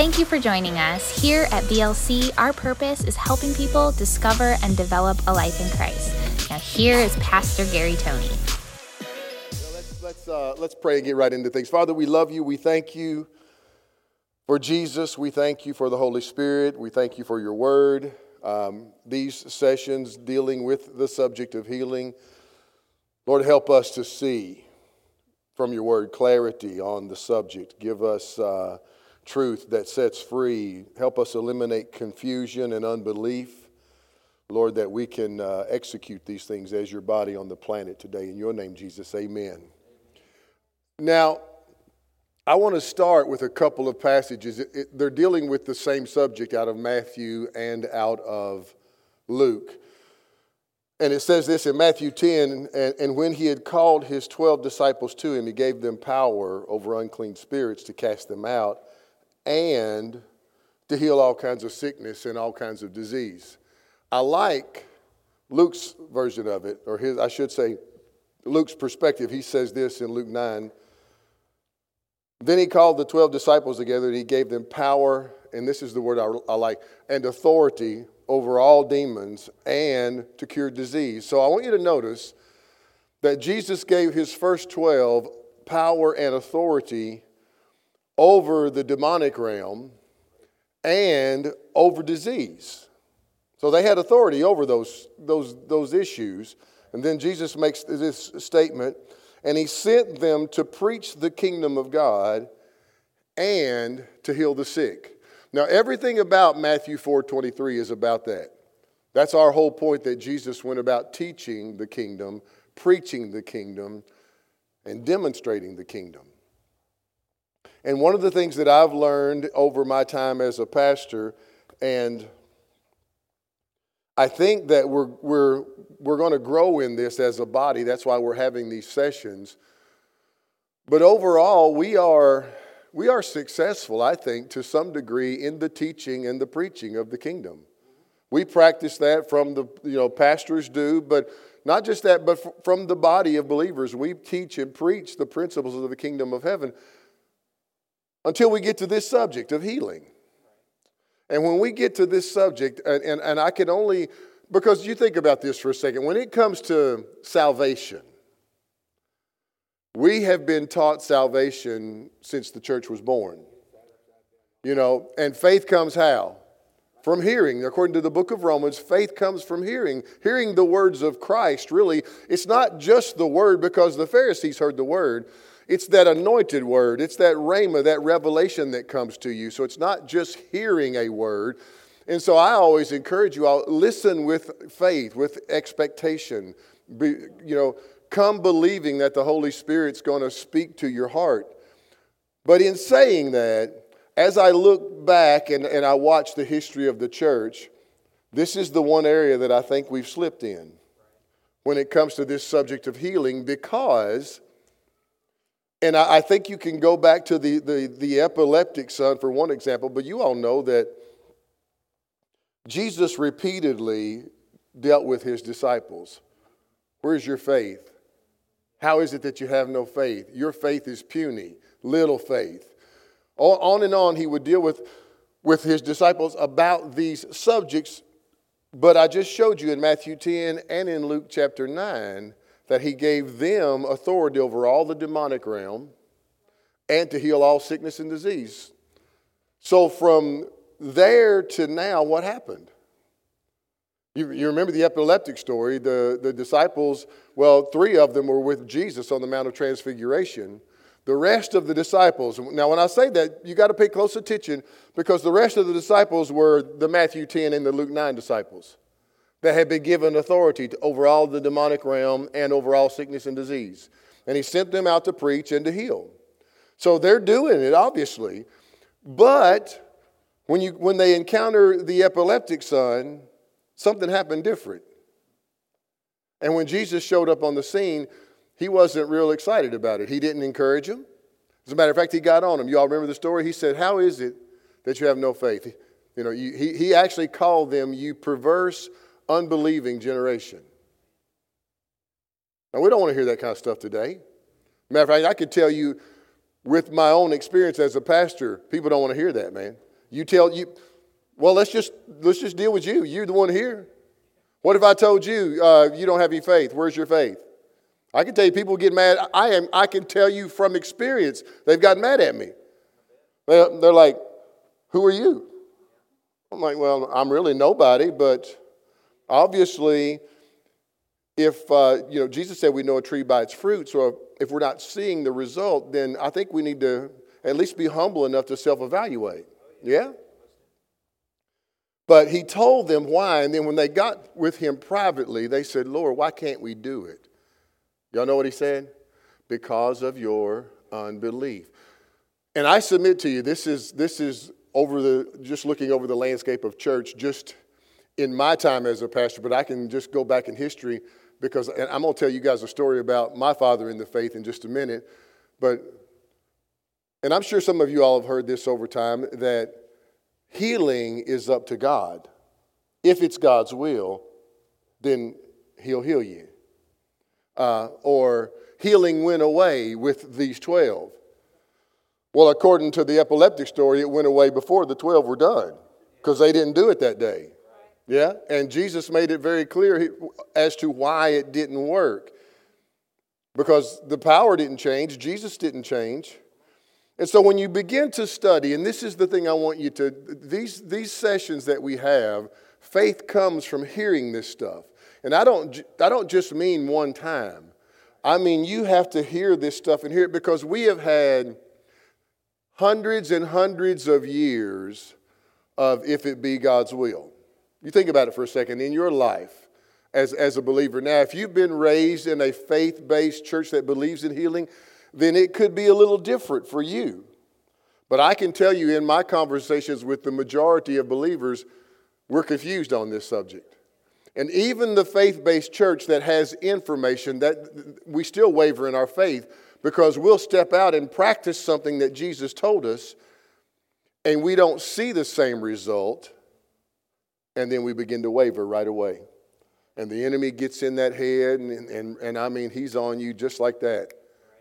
Thank you for joining us. Here at BLC, our purpose is helping people discover and develop a life in Christ. Now, here is Pastor Gary Tony. Let's, let's, uh, let's pray and get right into things. Father, we love you. We thank you for Jesus. We thank you for the Holy Spirit. We thank you for your word. Um, these sessions dealing with the subject of healing, Lord, help us to see from your word clarity on the subject. Give us. Uh, truth that sets free. Help us eliminate confusion and unbelief. Lord, that we can uh, execute these things as your body on the planet today. In your name, Jesus, amen. Now, I want to start with a couple of passages. It, it, they're dealing with the same subject out of Matthew and out of Luke. And it says this in Matthew 10 and, and when he had called his 12 disciples to him, he gave them power over unclean spirits to cast them out and to heal all kinds of sickness and all kinds of disease. I like Luke's version of it, or his, I should say, Luke's perspective. He says this in Luke 9. Then he called the 12 disciples together and he gave them power, and this is the word I, I like, and authority over all demons and to cure disease. So I want you to notice that Jesus gave his first 12 power and authority over the demonic realm and over disease. So they had authority over those, those, those issues. And then Jesus makes this statement, and he sent them to preach the kingdom of God and to heal the sick. Now, everything about Matthew 4:23 is about that. That's our whole point that Jesus went about teaching the kingdom, preaching the kingdom, and demonstrating the kingdom. And one of the things that I've learned over my time as a pastor, and I think that we're, we're, we're going to grow in this as a body. That's why we're having these sessions. But overall, we are, we are successful, I think, to some degree in the teaching and the preaching of the kingdom. We practice that from the, you know, pastors do, but not just that, but from the body of believers. We teach and preach the principles of the kingdom of heaven until we get to this subject of healing. And when we get to this subject, and, and, and, I can only, because you think about this for a second, when it comes to salvation, we have been taught salvation since the church was born. You know, and faith comes how? From hearing. According to the book of Romans, faith comes from hearing. Hearing the words of Christ, really, it's not just the word because the Pharisees heard the word, it's that anointed word, it's that rhema, that revelation that comes to you. So it's not just hearing a word. And so I always encourage you all listen with faith, with expectation. Be, you know, come believing that the Holy Spirit's going to speak to your heart. But in saying that, as I look back and, and I watch the history of the church, this is the one area that I think we've slipped in when it comes to this subject of healing because and I, I think you can go back to the, the, the epileptic son for one example, but you all know that Jesus repeatedly dealt with his disciples. Where's your faith? How is it that you have no faith? Your faith is puny, little faith. On and on, he would deal with, with his disciples about these subjects. But I just showed you in Matthew 10 and in Luke chapter 9 that he gave them authority over all the demonic realm and to heal all sickness and disease. So from there to now, what happened? You, you remember the epileptic story. The, the disciples, well, three of them were with Jesus on the Mount of Transfiguration. The rest of the disciples, now when I say that, you got to pay close attention because the rest of the disciples were the Matthew 10 and the Luke 9 disciples that had been given authority to, over all the demonic realm and over all sickness and disease. And he sent them out to preach and to heal. So they're doing it, obviously. But when, you, when they encounter the epileptic son, something happened different. And when Jesus showed up on the scene, he wasn't real excited about it. He didn't encourage him. As a matter of fact, he got on him. You all remember the story? He said, How is it that you have no faith? You know, you, he, he actually called them, you perverse unbelieving generation. Now, we don't want to hear that kind of stuff today. Matter of fact, I could tell you with my own experience as a pastor, people don't want to hear that, man. You tell you, well, let's just let's just deal with you. You're the one here. What if I told you uh, you don't have any faith? Where's your faith? I can tell you, people get mad. I am. I can tell you from experience, they've gotten mad at me. They're, they're like, "Who are you?" I'm like, "Well, I'm really nobody, but obviously, if uh, you know, Jesus said we know a tree by its fruit. So if we're not seeing the result, then I think we need to at least be humble enough to self-evaluate. Yeah." But he told them why, and then when they got with him privately, they said, Lord, why can't we do it? Y'all know what he said? Because of your unbelief. And I submit to you, this is, this is over the, just looking over the landscape of church, just in my time as a pastor, but I can just go back in history because, and I'm going to tell you guys a story about my father in the faith in just a minute. But, and I'm sure some of you all have heard this over time that healing is up to God. If it's God's will, then He'll heal you. Uh, or healing went away with these 12. Well, according to the epileptic story, it went away before the 12 were done because they didn't do it that day. Yeah? And Jesus made it very clear as to why it didn't work. Because the power didn't change, Jesus didn't change. And so when you begin to study, and this is the thing I want you to, these, these sessions that we have, faith comes from hearing this stuff. And I don't, I don't just mean one time. I mean, you have to hear this stuff and hear it because we have had hundreds and hundreds of years of if it be God's will. You think about it for a second in your life as, as a believer. Now, if you've been raised in a faith based church that believes in healing, then it could be a little different for you. But I can tell you in my conversations with the majority of believers, we're confused on this subject. And even the faith based church that has information, that we still waver in our faith because we'll step out and practice something that Jesus told us and we don't see the same result, and then we begin to waver right away. And the enemy gets in that head, and, and, and I mean, he's on you just like that.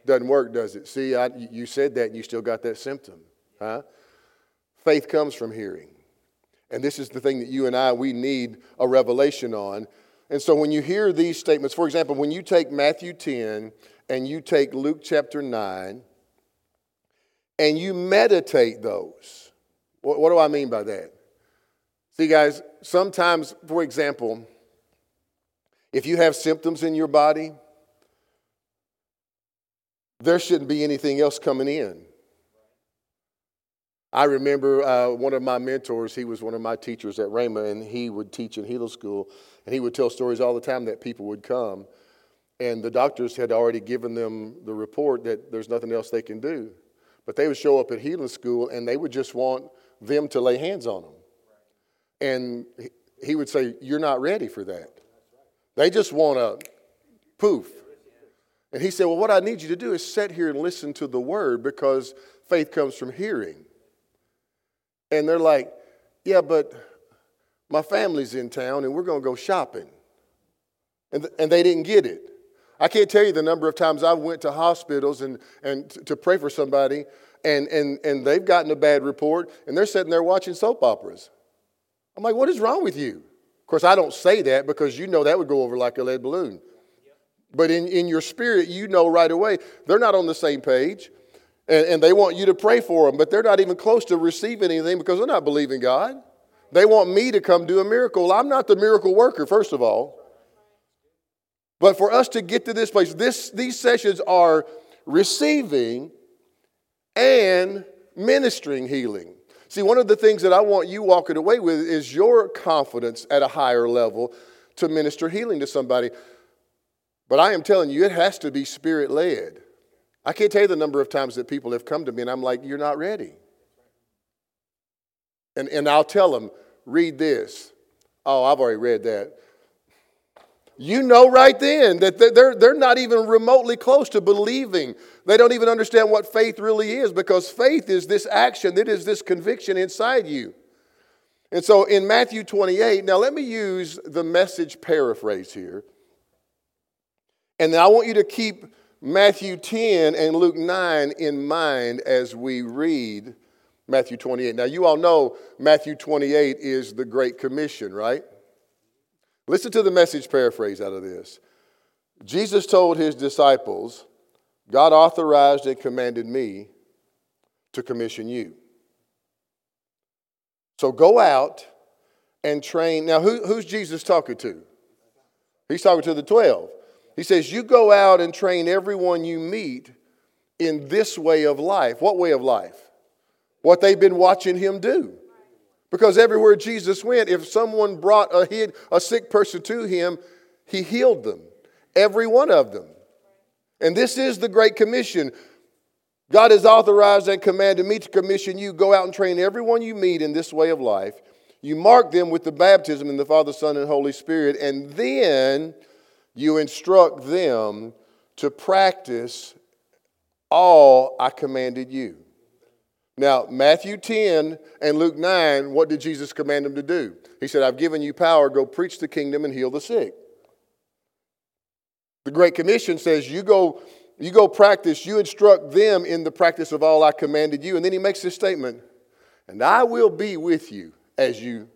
Doesn't work, does it? See, I, you said that and you still got that symptom. Huh? Faith comes from hearing. And this is the thing that you and I, we need a revelation on. And so when you hear these statements, for example, when you take Matthew 10 and you take Luke chapter 9 and you meditate those, what, what do I mean by that? See, guys, sometimes, for example, if you have symptoms in your body, there shouldn't be anything else coming in. I remember uh, one of my mentors, he was one of my teachers at Rhema, and he would teach in Healing School, and he would tell stories all the time that people would come, and the doctors had already given them the report that there's nothing else they can do. But they would show up at Healing School, and they would just want them to lay hands on them. And he would say, You're not ready for that. They just want to poof. And he said, Well, what I need you to do is sit here and listen to the word because faith comes from hearing. And they're like, Yeah, but my family's in town and we're going to go shopping. And, th- and they didn't get it. I can't tell you the number of times I went to hospitals and, and t- to pray for somebody, and, and, and they've gotten a bad report, and they're sitting there watching soap operas. I'm like, what is wrong with you? Of course, I don't say that because you know that would go over like a lead balloon. But in, in your spirit, you know right away they're not on the same page. And, and they want you to pray for them, but they're not even close to receiving anything because they're not believing God. They want me to come do a miracle. I'm not the miracle worker, first of all. But for us to get to this place, this, these sessions are receiving and ministering healing. See, one of the things that I want you walking away with is your confidence at a higher level to minister healing to somebody. But I am telling you, it has to be spirit led. I can't tell you the number of times that people have come to me and I'm like, You're not ready. And, and I'll tell them, Read this. Oh, I've already read that. You know right then that they're, they're not even remotely close to believing. They don't even understand what faith really is because faith is this action, it is this conviction inside you. And so in Matthew 28, now let me use the message paraphrase here. And I want you to keep Matthew 10 and Luke 9 in mind as we read Matthew 28. Now, you all know Matthew 28 is the Great Commission, right? Listen to the message paraphrase out of this. Jesus told his disciples, God authorized and commanded me to commission you. So go out and train. Now, who, who's Jesus talking to? He's talking to the 12. He says, You go out and train everyone you meet in this way of life. What way of life? What they've been watching him do. Because everywhere Jesus went, if someone brought a, a sick person to him, he healed them. Every one of them. And this is the Great Commission. God has authorized and commanded me to commission you go out and train everyone you meet in this way of life. You mark them with the baptism in the Father, Son, and Holy Spirit, and then you instruct them to practice all I commanded you. Now, Matthew 10 and Luke 9, what did Jesus command them to do? He said, I've given you power, go preach the kingdom and heal the sick. The Great Commission says, You go, you go practice, you instruct them in the practice of all I commanded you. And then he makes this statement, and I will be with you as you,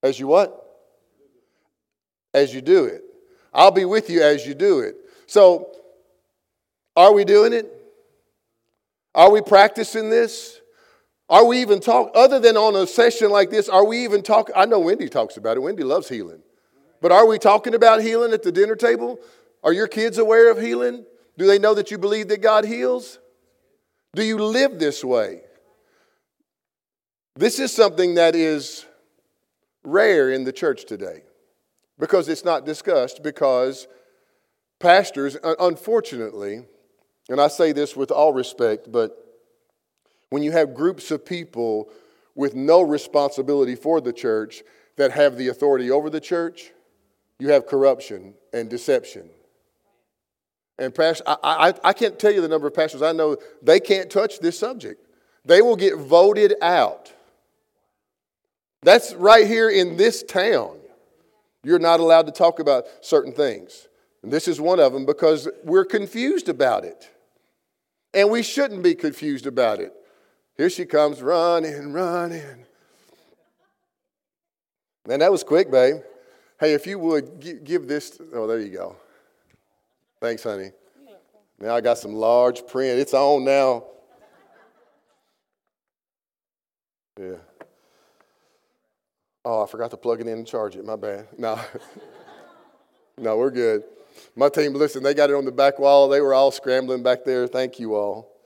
as you what? As you do it. I'll be with you as you do it. So, are we doing it? Are we practicing this? Are we even talk other than on a session like this? Are we even talk? I know Wendy talks about it. Wendy loves healing. But are we talking about healing at the dinner table? Are your kids aware of healing? Do they know that you believe that God heals? Do you live this way? This is something that is rare in the church today because it's not discussed because pastors, unfortunately, and I say this with all respect, but when you have groups of people with no responsibility for the church that have the authority over the church, you have corruption and deception. And pastor, I, I, I can't tell you the number of pastors I know, they can't touch this subject. They will get voted out. That's right here in this town. You're not allowed to talk about certain things. And this is one of them because we're confused about it. And we shouldn't be confused about it. Here she comes running, running. Man, that was quick, babe. Hey, if you would give this, oh, there you go. Thanks, honey. Now I got some large print. It's on now. Yeah. Oh, I forgot to plug it in and charge it. My bad. No. no, we're good. My team, listen, they got it on the back wall. They were all scrambling back there. Thank you all.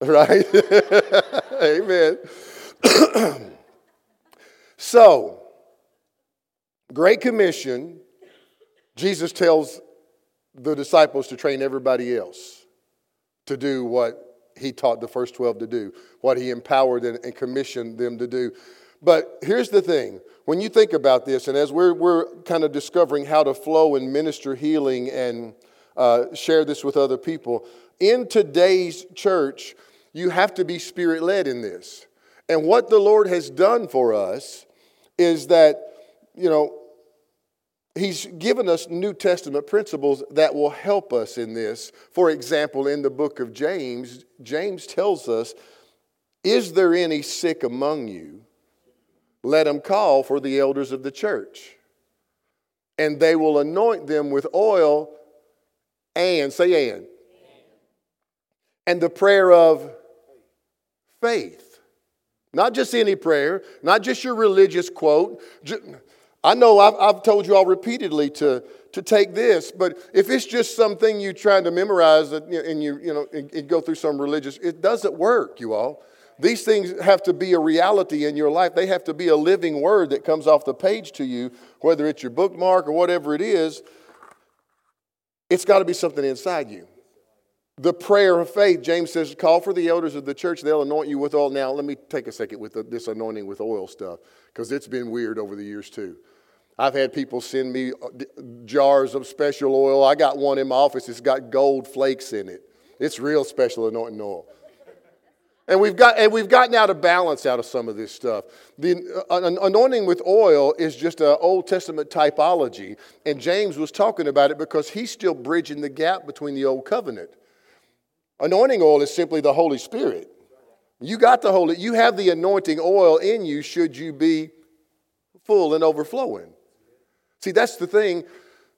Right? Amen. so, Great Commission, Jesus tells the disciples to train everybody else to do what he taught the first 12 to do, what he empowered and, commissioned them to do. But here's the thing when you think about this, and as we're, we're kind of discovering how to flow and minister healing and uh, share this with other people, in today's church, you have to be spirit led in this. And what the Lord has done for us is that, you know, He's given us New Testament principles that will help us in this. For example, in the book of James, James tells us, Is there any sick among you? Let him call for the elders of the church, and they will anoint them with oil and, say, and, and the prayer of faith. Not just any prayer, not just your religious quote. I know I've, I've told you all repeatedly to, to take this, but if it's just something you're trying to memorize and you, you know, and, and go through some religious, it doesn't work, you all. These things have to be a reality in your life. They have to be a living word that comes off the page to you, whether it's your bookmark or whatever it is. It's got to be something inside you. The prayer of faith, James says, call for the elders of the church. They'll anoint you with oil. Now, let me take a second with the, this anointing with oil stuff, because it's been weird over the years too. I've had people send me uh, jars of special oil. I got one in my office, it's got gold flakes in it. It's real special anointing oil. And we've, got, and we've gotten out of balance out of some of this stuff. The uh, anointing with oil is just an Old Testament typology. And James was talking about it because he's still bridging the gap between the Old Covenant. Anointing oil is simply the Holy Spirit. You got the Holy, you have the anointing oil in you should you be full and overflowing. See, that's the thing.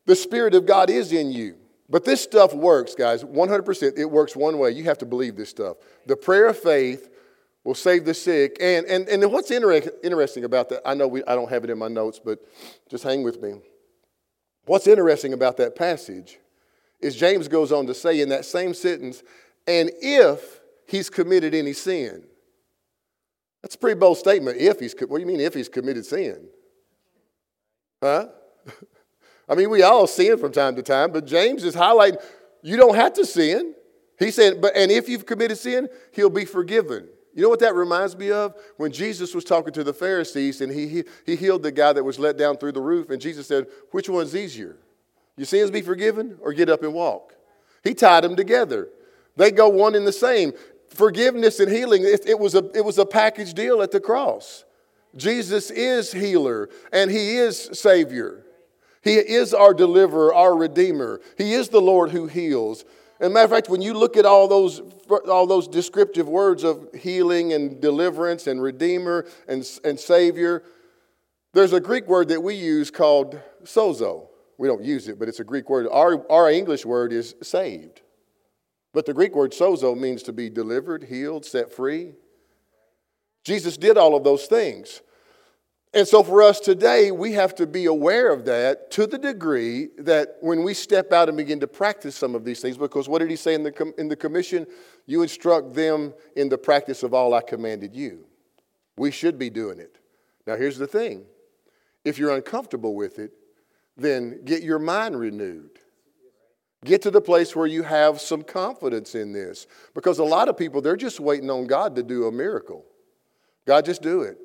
The Spirit of God is in you. But this stuff works, guys, 100%. It works one way. You have to believe this stuff. The prayer of faith will save the sick. And, and, and what's inter- interesting about that, I know we, I don't have it in my notes, but just hang with me. What's interesting about that passage is James goes on to say in that same sentence, and if he's committed any sin. That's a pretty bold statement. If he's, what do you mean if he's committed sin? Huh? I mean, we all sin from time to time, but James is highlighting you don't have to sin. He said, but and if you've committed sin, he'll be forgiven. You know what that reminds me of? When Jesus was talking to the Pharisees and he, he, he healed the guy that was let down through the roof, and Jesus said, Which one's easier? Your sins be forgiven or get up and walk? He tied them together. They go one and the same. Forgiveness and healing, it, it, was, a, it was a package deal at the cross. Jesus is healer and he is Savior. He is our deliverer, our redeemer. He is the Lord who heals. And matter of fact, when you look at all those, all those descriptive words of healing and deliverance and redeemer and, and savior, there's a Greek word that we use called sozo. We don't use it, but it's a Greek word. Our, our English word is saved. But the Greek word sozo means to be delivered, healed, set free. Jesus did all of those things. And so for us today, we have to be aware of that to the degree that when we step out and begin to practice some of these things, because what did he say in the, in the commission? You instruct them in the practice of all I commanded you. We should be doing it. Now, here's the thing if you're uncomfortable with it, then get your mind renewed. Get to the place where you have some confidence in this. Because a lot of people, they're just waiting on God to do a miracle. God, just do it.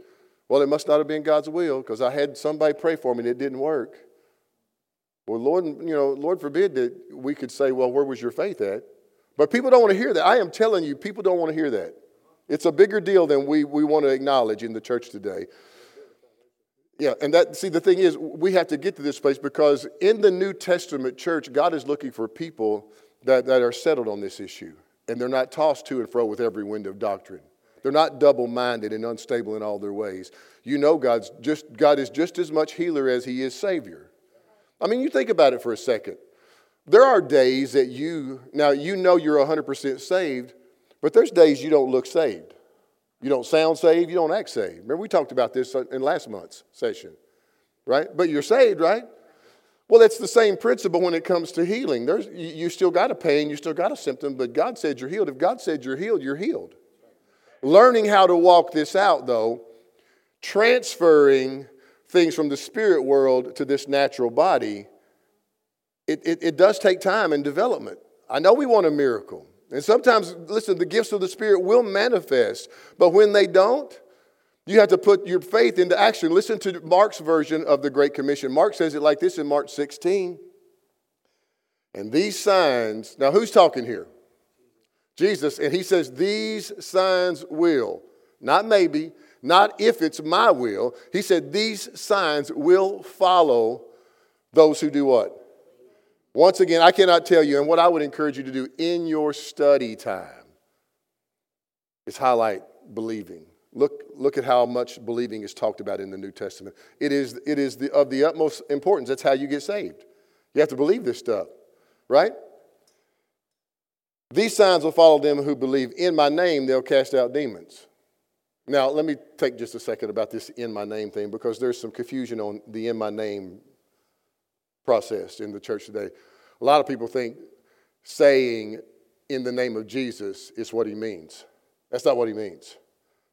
Well, it must not have been God's will because I had somebody pray for me and it didn't work. Well, Lord, you know, Lord forbid that we could say, well, where was your faith at? But people don't want to hear that. I am telling you, people don't want to hear that. It's a bigger deal than we, we want to acknowledge in the church today. Yeah, and that, see, the thing is, we have to get to this place because in the New Testament church, God is looking for people that, that are settled on this issue and they're not tossed to and fro with every wind of doctrine. They're not double minded and unstable in all their ways. You know God's just, God is just as much healer as he is Savior. I mean, you think about it for a second. There are days that you, now you know you're 100% saved, but there's days you don't look saved. You don't sound saved, you don't act saved. Remember, we talked about this in last month's session, right? But you're saved, right? Well, it's the same principle when it comes to healing. There's, you still got a pain, you still got a symptom, but God said you're healed. If God said you're healed, you're healed. Learning how to walk this out, though, transferring things from the spirit world to this natural body, it, it, it, does take time and development. I know we want a miracle. And sometimes, listen, the gifts of the Spirit will manifest, but when they don't, you have to put your faith into action. Listen to Mark's version of the Great Commission. Mark says it like this in Mark 16. And these signs, now who's talking here? Jesus, and he says, These signs will, not maybe, not if it's my will. He said, These signs will follow those who do what? Once again, I cannot tell you, and what I would encourage you to do in your study time is highlight believing. Look, look at how much believing is talked about in the New Testament. It is, it is the, of the utmost importance. That's how you get saved. You have to believe this stuff, right? These signs will follow them who believe in my name, they'll cast out demons. Now, let me take just a second about this in my name thing because there's some confusion on the in my name process in the church today. A lot of people think saying in the name of Jesus is what he means. That's not what he means.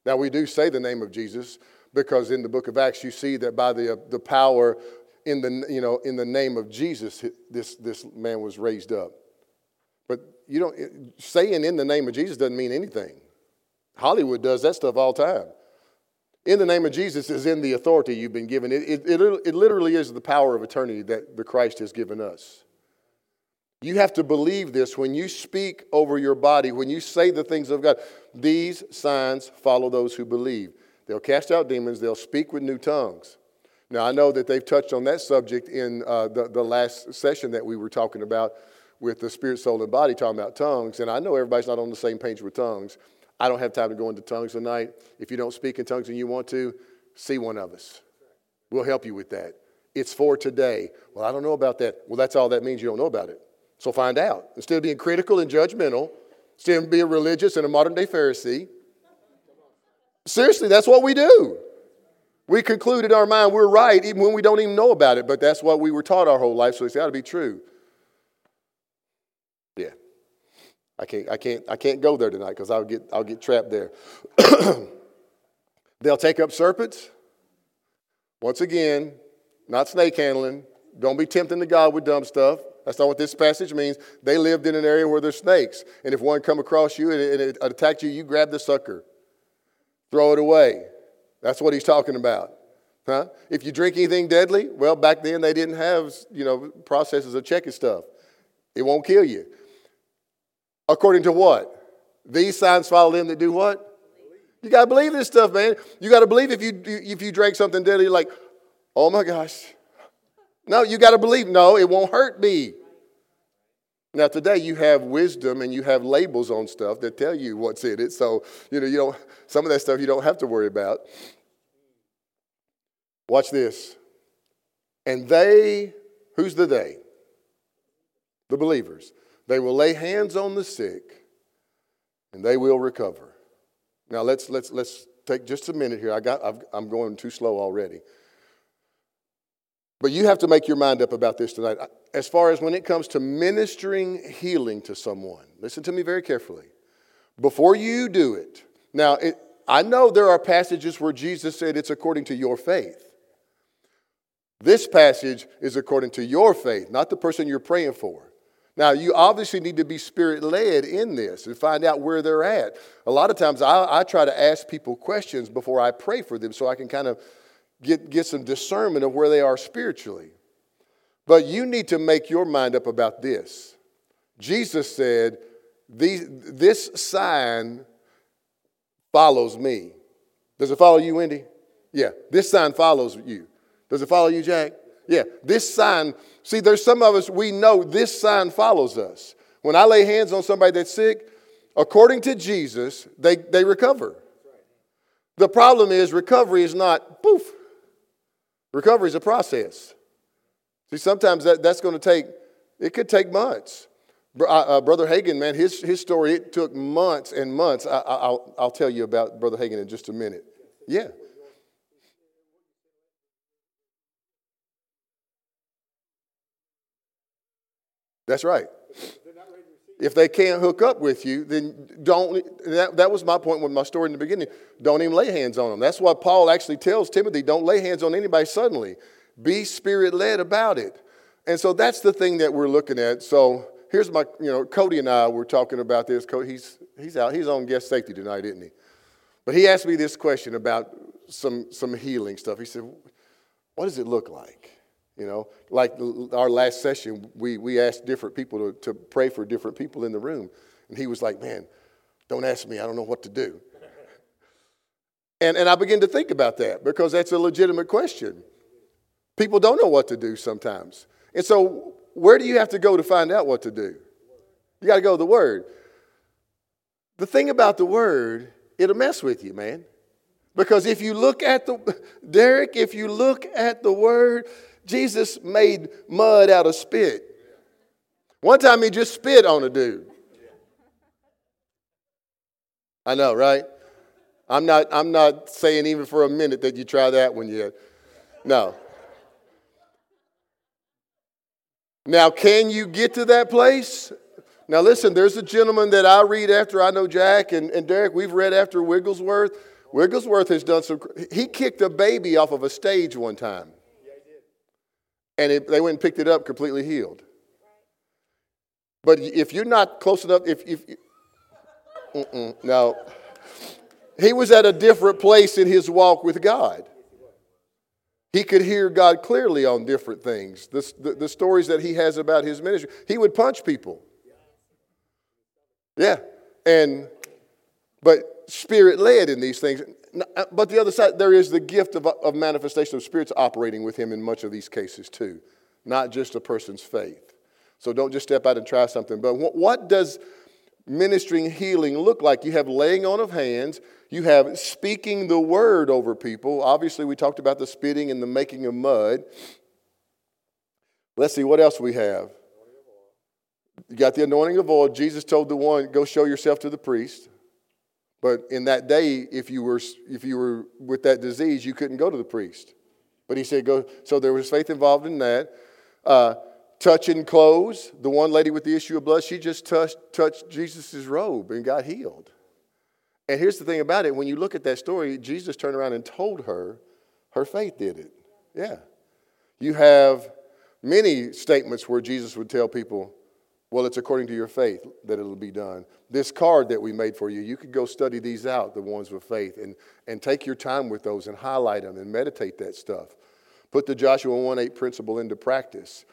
Now, we do say the name of Jesus because in the book of Acts, you see that by the, uh, the power in the, you know, in the name of Jesus, this, this man was raised up. But you don't, saying in the name of Jesus doesn't mean anything. Hollywood does that stuff all the time. In the name of Jesus is in the authority you've been given. It, it, it, it literally is the power of eternity that the Christ has given us. You have to believe this when you speak over your body, when you say the things of God. These signs follow those who believe. They'll cast out demons, they'll speak with new tongues. Now, I know that they've touched on that subject in uh, the, the last session that we were talking about with the spirit, soul, and body, talking about tongues. And I know everybody's not on the same page with tongues. I don't have time to go into tongues tonight. If you don't speak in tongues and you want to, see one of us. We'll help you with that. It's for today. Well, I don't know about that. Well, that's all that means you don't know about it. So find out. Instead of being critical and judgmental, instead of being religious and a modern day Pharisee, seriously, that's what we do. We conclude in our mind we're right even when we don't even know about it, but that's what we were taught our whole life, so it's got to be true. Yeah. I can't, I can't, I can't go there tonight because I'll get, I'll get trapped there. They'll take up serpents. Once again, not snake handling. Don't be tempting to God with dumb stuff. That's not what this passage means. They lived in an area where there's snakes. And if one come across you and it, it attacked you, you grab the sucker. Throw it away. That's what he's talking about. Huh? If you drink anything deadly, well, back then they didn't have, you know, processes of checking stuff. It won't kill you. According to what? These signs follow them that do what? You got to believe this stuff, man. You got to believe if you, if you drank something deadly, like, oh my gosh. No, you got to believe, no, it won't hurt me. Now, today you have wisdom and you have labels on stuff that tell you what's in it. So, you know, you don't, some of that stuff you don't have to worry about. Watch this. And they, who's the they? The believers. They will lay hands on the sick and they will recover. Now, let's, let's, let's take just a minute here. I got, i am going too slow already. But you have to make your mind up about this tonight. As far as when it comes to ministering healing to someone, listen to me very carefully. Before you do it, now, it, I know there are passages where Jesus said it's according to your faith. This passage is according to your faith, not the person you're praying for. Now, you obviously need to be spirit led in this and find out where they're at. A lot of times I, I, try to ask people questions before I pray for them so I can kind of get, get some discernment of where they are spiritually. But you need to make your mind up about this. Jesus said, This sign follows me. Does it follow you, Wendy? Yeah, this sign follows you. Does it follow you, Jack? Yeah, this sign, see, there's some of us, we know this sign follows us. When I lay hands on somebody that's sick, according to Jesus, they, they recover. The problem is, recovery is not poof. Recovery is a process. See, sometimes that, that's going to take, it could take months. Uh, uh, Brother Hagin, man, his, his story, it took months and months. I, will I'll tell you about Brother Hagin in just a minute. Yeah. That's right. If they can't hook up with you, then don't. That, that was my point with my story in the beginning. Don't even lay hands on them. That's why Paul actually tells Timothy don't lay hands on anybody suddenly. Be spirit led about it. And so that's the thing that we're looking at. So here's my, you know, Cody and I were talking about this. He's, he's out, he's on guest safety tonight, isn't he? But he asked me this question about some, some healing stuff. He said, What does it look like? You know, like our last session, we, we asked different people to, to pray for different people in the room. And he was like, man, don't ask me. I don't know what to do. and, and I began to think about that because that's a legitimate question. People don't know what to do sometimes. And so, where do you have to go to find out what to do? You got to go to the Word. The thing about the Word, it'll mess with you, man. Because if you look at the, Derek, if you look at the Word, Jesus made mud out of spit. One time he just spit on a dude. I know, right? I'm not, I'm not saying even for a minute that you try that one yet. No. Now, can you get to that place? Now, listen, there's a gentleman that I read after. I know Jack and, and Derek, we've read after Wigglesworth. Wigglesworth has done some, he kicked a baby off of a stage one time and it, they went and picked it up completely healed. But if you're not close enough, if, if no, he was at a different place in his walk with God. He could hear God clearly on different things. The, the, the stories that he has about his ministry, he would punch people. Yeah, and but spirit led in these things. Uh, but the other side, there is the gift of, of manifestation of spirits operating with him in much of these cases too, not just a person's faith. So don't just step out and try something. But what, what does ministering healing look like? You have laying on of hands, you have speaking the word over people. Obviously, we talked about the spitting and the making of mud. Let's see what else we have. You got the anointing of oil. Jesus told the one, "Go show yourself to the priest." But in that day, if you were if you were with that disease, you couldn't go to the priest. But he said, "Go." So there was faith involved in that. Uh, touching clothes. The one lady with the issue of blood, she just touched touched Jesus' robe and got healed. And here's the thing about it: when you look at that story, Jesus turned around and told her, her faith did it. Yeah. You have many statements where Jesus would tell people, well, it's according to your faith that it'll be done. This card that we made for you, you could go study these out, the ones with faith, and, and take your time with those and highlight them and meditate that stuff. Put the Joshua 1 8 principle into practice.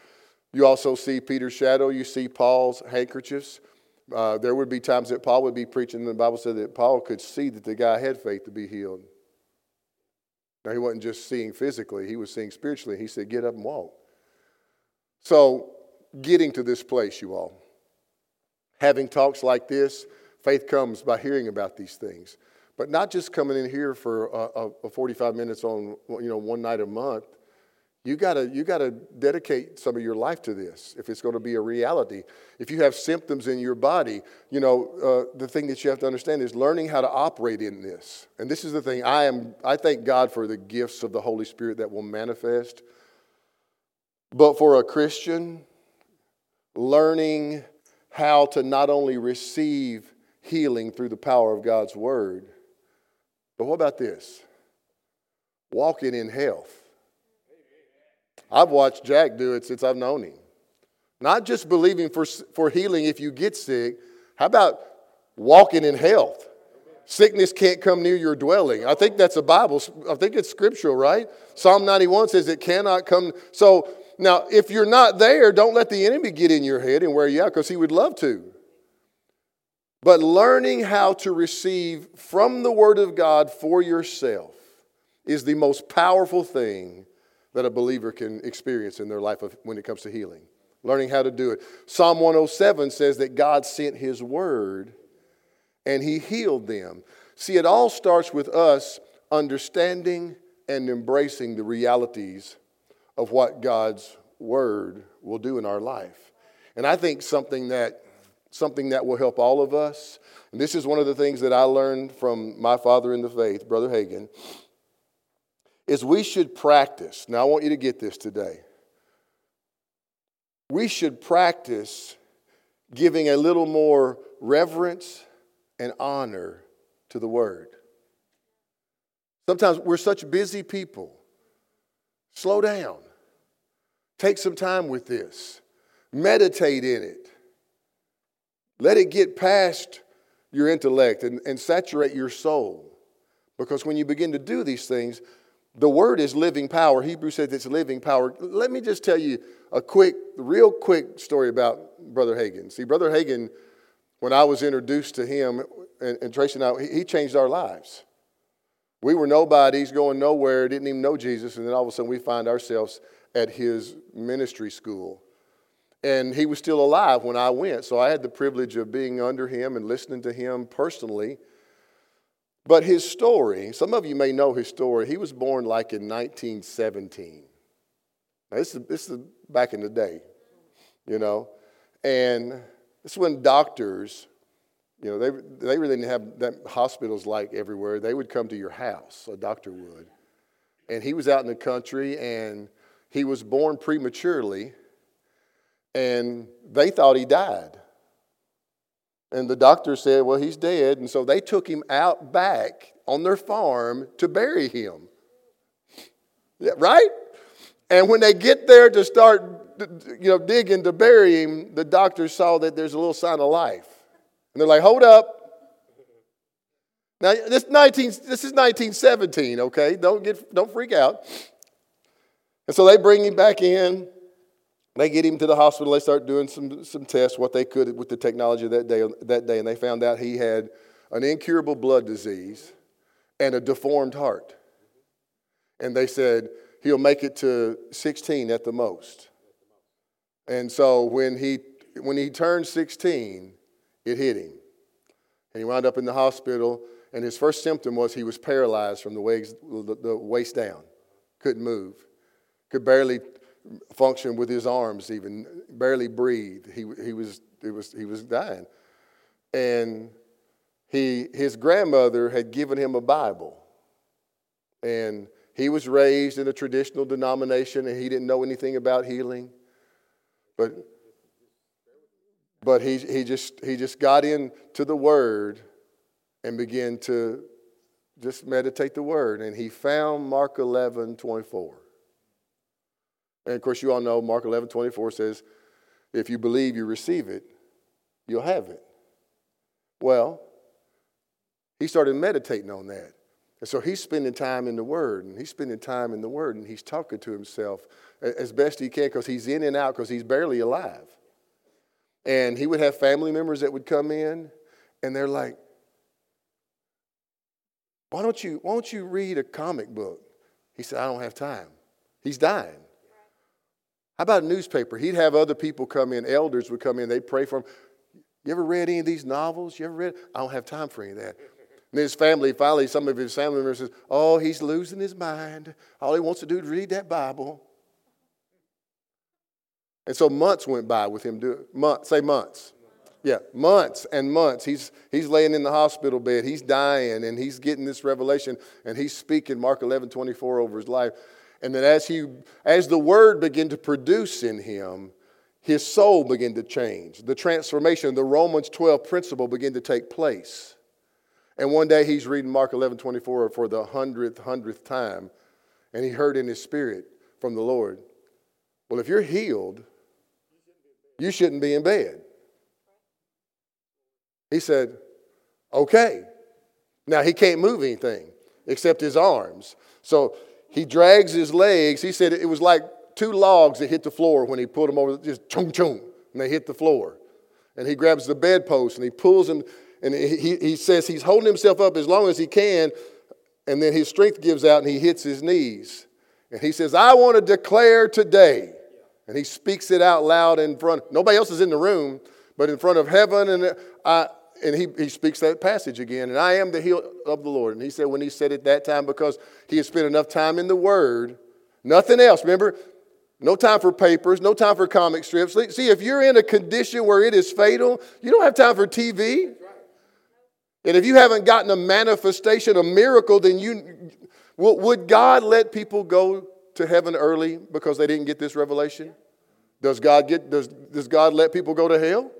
You also see Peter's shadow, you see Paul's handkerchiefs. Uh, there would be times that Paul would be preaching, and the Bible said that Paul could see that the guy had faith to be healed. Now, he wasn't just seeing physically, he was seeing spiritually. He said, Get up and walk. So, getting to this place, you all. Having talks like this, faith comes by hearing about these things. But not just coming in here for a, a 45 minutes on, you know, one night a month. You gotta, you gotta dedicate some of your life to this if it's going to be a reality. If you have symptoms in your body, you know, uh, the thing that you have to understand is learning how to operate in this. And this is the thing I am, I thank God for the gifts of the Holy Spirit that will manifest. But for a Christian, learning how to not only receive healing through the power of God's word, but what about this? Walking in health. I've watched Jack do it since I've known him. Not just believing for, for healing if you get sick, how about walking in health? Sickness can't come near your dwelling. I think that's a Bible. I think it's scriptural, right? Psalm 91 says it cannot come. So now, if you're not there, don't let the enemy get in your head and wear you out because he would love to. But learning how to receive from the Word of God for yourself is the most powerful thing that a believer can experience in their life when it comes to healing. Learning how to do it. Psalm 107 says that God sent His Word and He healed them. See, it all starts with us understanding and embracing the realities of what God's word will do in our life. And I think something that something that will help all of us. And this is one of the things that I learned from my father in the faith, Brother Hagin, is we should practice. Now I want you to get this today. We should practice giving a little more reverence and honor to the word. Sometimes we're such busy people. Slow down. Take some time with this, meditate in it. Let it get past your intellect and, and saturate your soul. Because when you begin to do these things, the word is living power. Hebrews says it's living power. Let me just tell you a quick, real quick story about Brother Hagin. See, Brother Hagin, when I was introduced to him, and, and Tracy and I, he, he changed our lives. We were nobodies, going nowhere, didn't even know Jesus, and then all of a sudden we find ourselves at his ministry school. And he was still alive when I went, so I had the privilege of being under him and listening to him personally. But his story, some of you may know his story. He was born like in 1917. Now, this, is, this is back in the day, you know. And is when doctors, you know, they, they really didn't have that hospitals like everywhere. They would come to your house, a doctor would. And he was out in the country, and he was born prematurely, and they thought he died. And the doctor said, Well, he's dead. And so they took him out back on their farm to bury him. Yeah, right? And when they get there to start you know, digging to bury him, the doctors saw that there's a little sign of life. And they're like, Hold up. Now, this, 19, this is 1917, okay? Don't, get, don't freak out. And so they bring him back in. They get him to the hospital. They start doing some, some tests, what they could with the technology that day, that day. And they found out he had an incurable blood disease and a deformed heart. And they said, he'll make it to 16 at the most. And so when he, when he turned 16, it hit him. And he wound up in the hospital, and his first symptom was he was paralyzed from the waist, the waist down, couldn't move, could barely function with his arms, even barely breathe. He, he, was, it was, he was dying. And he, his grandmother had given him a Bible. And he was raised in a traditional denomination and he didn't know anything about healing. But, but he, he, just, he just got into the Word and began to just meditate the Word. And he found Mark 11 24. And of course, you all know Mark 11 24 says, if you believe you receive it, you'll have it. Well, he started meditating on that. And so he's spending time in the Word, and he's spending time in the Word, and he's talking to himself as best he can because he's in and out because he's barely alive. And he would have family members that would come in, and they're like, why don't you, why don't you read a comic book? He said, I don't have time. He's dying. How about a newspaper? He'd have other people come in, elders would come in, they'd pray for him. You ever read any of these novels? You ever read? I don't have time for any of that. And his family, finally, some of his family members says, Oh, he's losing his mind. All he wants to do is read that Bible. And so months went by with him doing months, say months. Yeah, months and months. He's, he's laying in the hospital bed. He's dying and he's getting this revelation and he's speaking Mark 11, 24 over his life. And then as, he, as the word began to produce in him, his soul began to change. The transformation, the Romans 12 principle began to take place. And one day he's reading Mark 11 24 for the hundredth, hundredth time, and he heard in his spirit from the Lord, Well, if you're healed, you shouldn't be in bed. He said, Okay. Now he can't move anything except his arms. So he drags his legs. He said it was like two logs that hit the floor when he put them over, just chung chung, and they hit the floor. And he grabs the bedpost and he pulls them and he, he says he's holding himself up as long as he can, and then his strength gives out and he hits his knees. And he says, I want to declare today. And he speaks it out loud in front. Nobody else is in the room, but in front of heaven. And, I, and he, he speaks that passage again. And I am the heel of the Lord. And he said, when he said it that time, because he had spent enough time in the Word, nothing else. Remember, no time for papers, no time for comic strips. See, if you're in a condition where it is fatal, you don't have time for TV. And if you haven't gotten a manifestation, a miracle, then you would God let people go to heaven early because they didn't get this revelation? Does God get does, does God let people go to hell?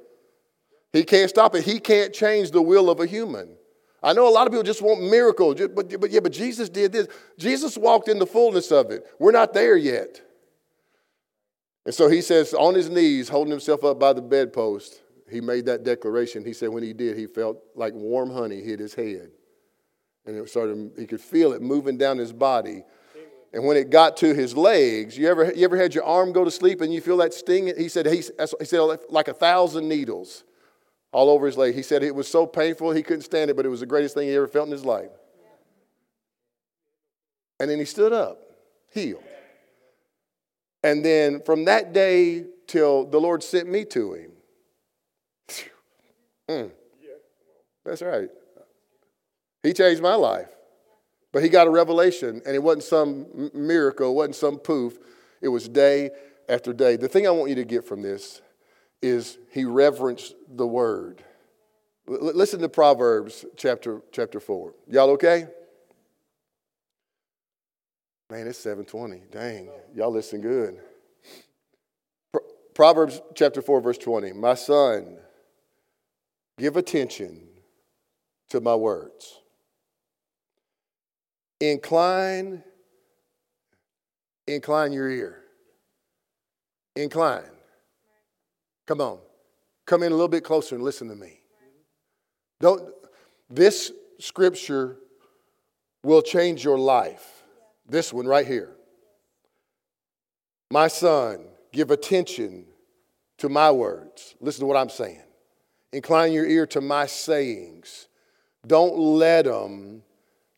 He can't stop it. He can't change the will of a human. I know a lot of people just want miracles, but, but yeah, but Jesus did this. Jesus walked in the fullness of it. We're not there yet. And so he says, on his knees, holding himself up by the bedpost, he made that declaration. He said when he did, he felt like warm honey hit his head. And it started, he could feel it moving down his body. And when it got to his legs, you ever, you ever had your arm go to sleep and you feel that sting? He said, he, he said like a thousand needles all over his leg. He said it was so painful he couldn't stand it, but it was the greatest thing he ever felt in his life. And then he stood up, healed. And then from that day till the Lord sent me to him, Mm. That's right. He changed my life. But he got a revelation, and it wasn't some miracle, it wasn't some poof. It was day after day. The thing I want you to get from this is he reverenced the word. L- listen to Proverbs chapter, chapter 4. Y'all okay? Man, it's 720. Dang, y'all listen good. Pro- Proverbs chapter 4, verse 20. My son, Give attention to my words. Incline, incline your ear. Incline. Come on. Come in a little bit closer and listen to me. Don't this scripture will change your life. This one right here. My son, give attention to my words. Listen to what I'm saying. Incline your ear to my sayings. Don't let them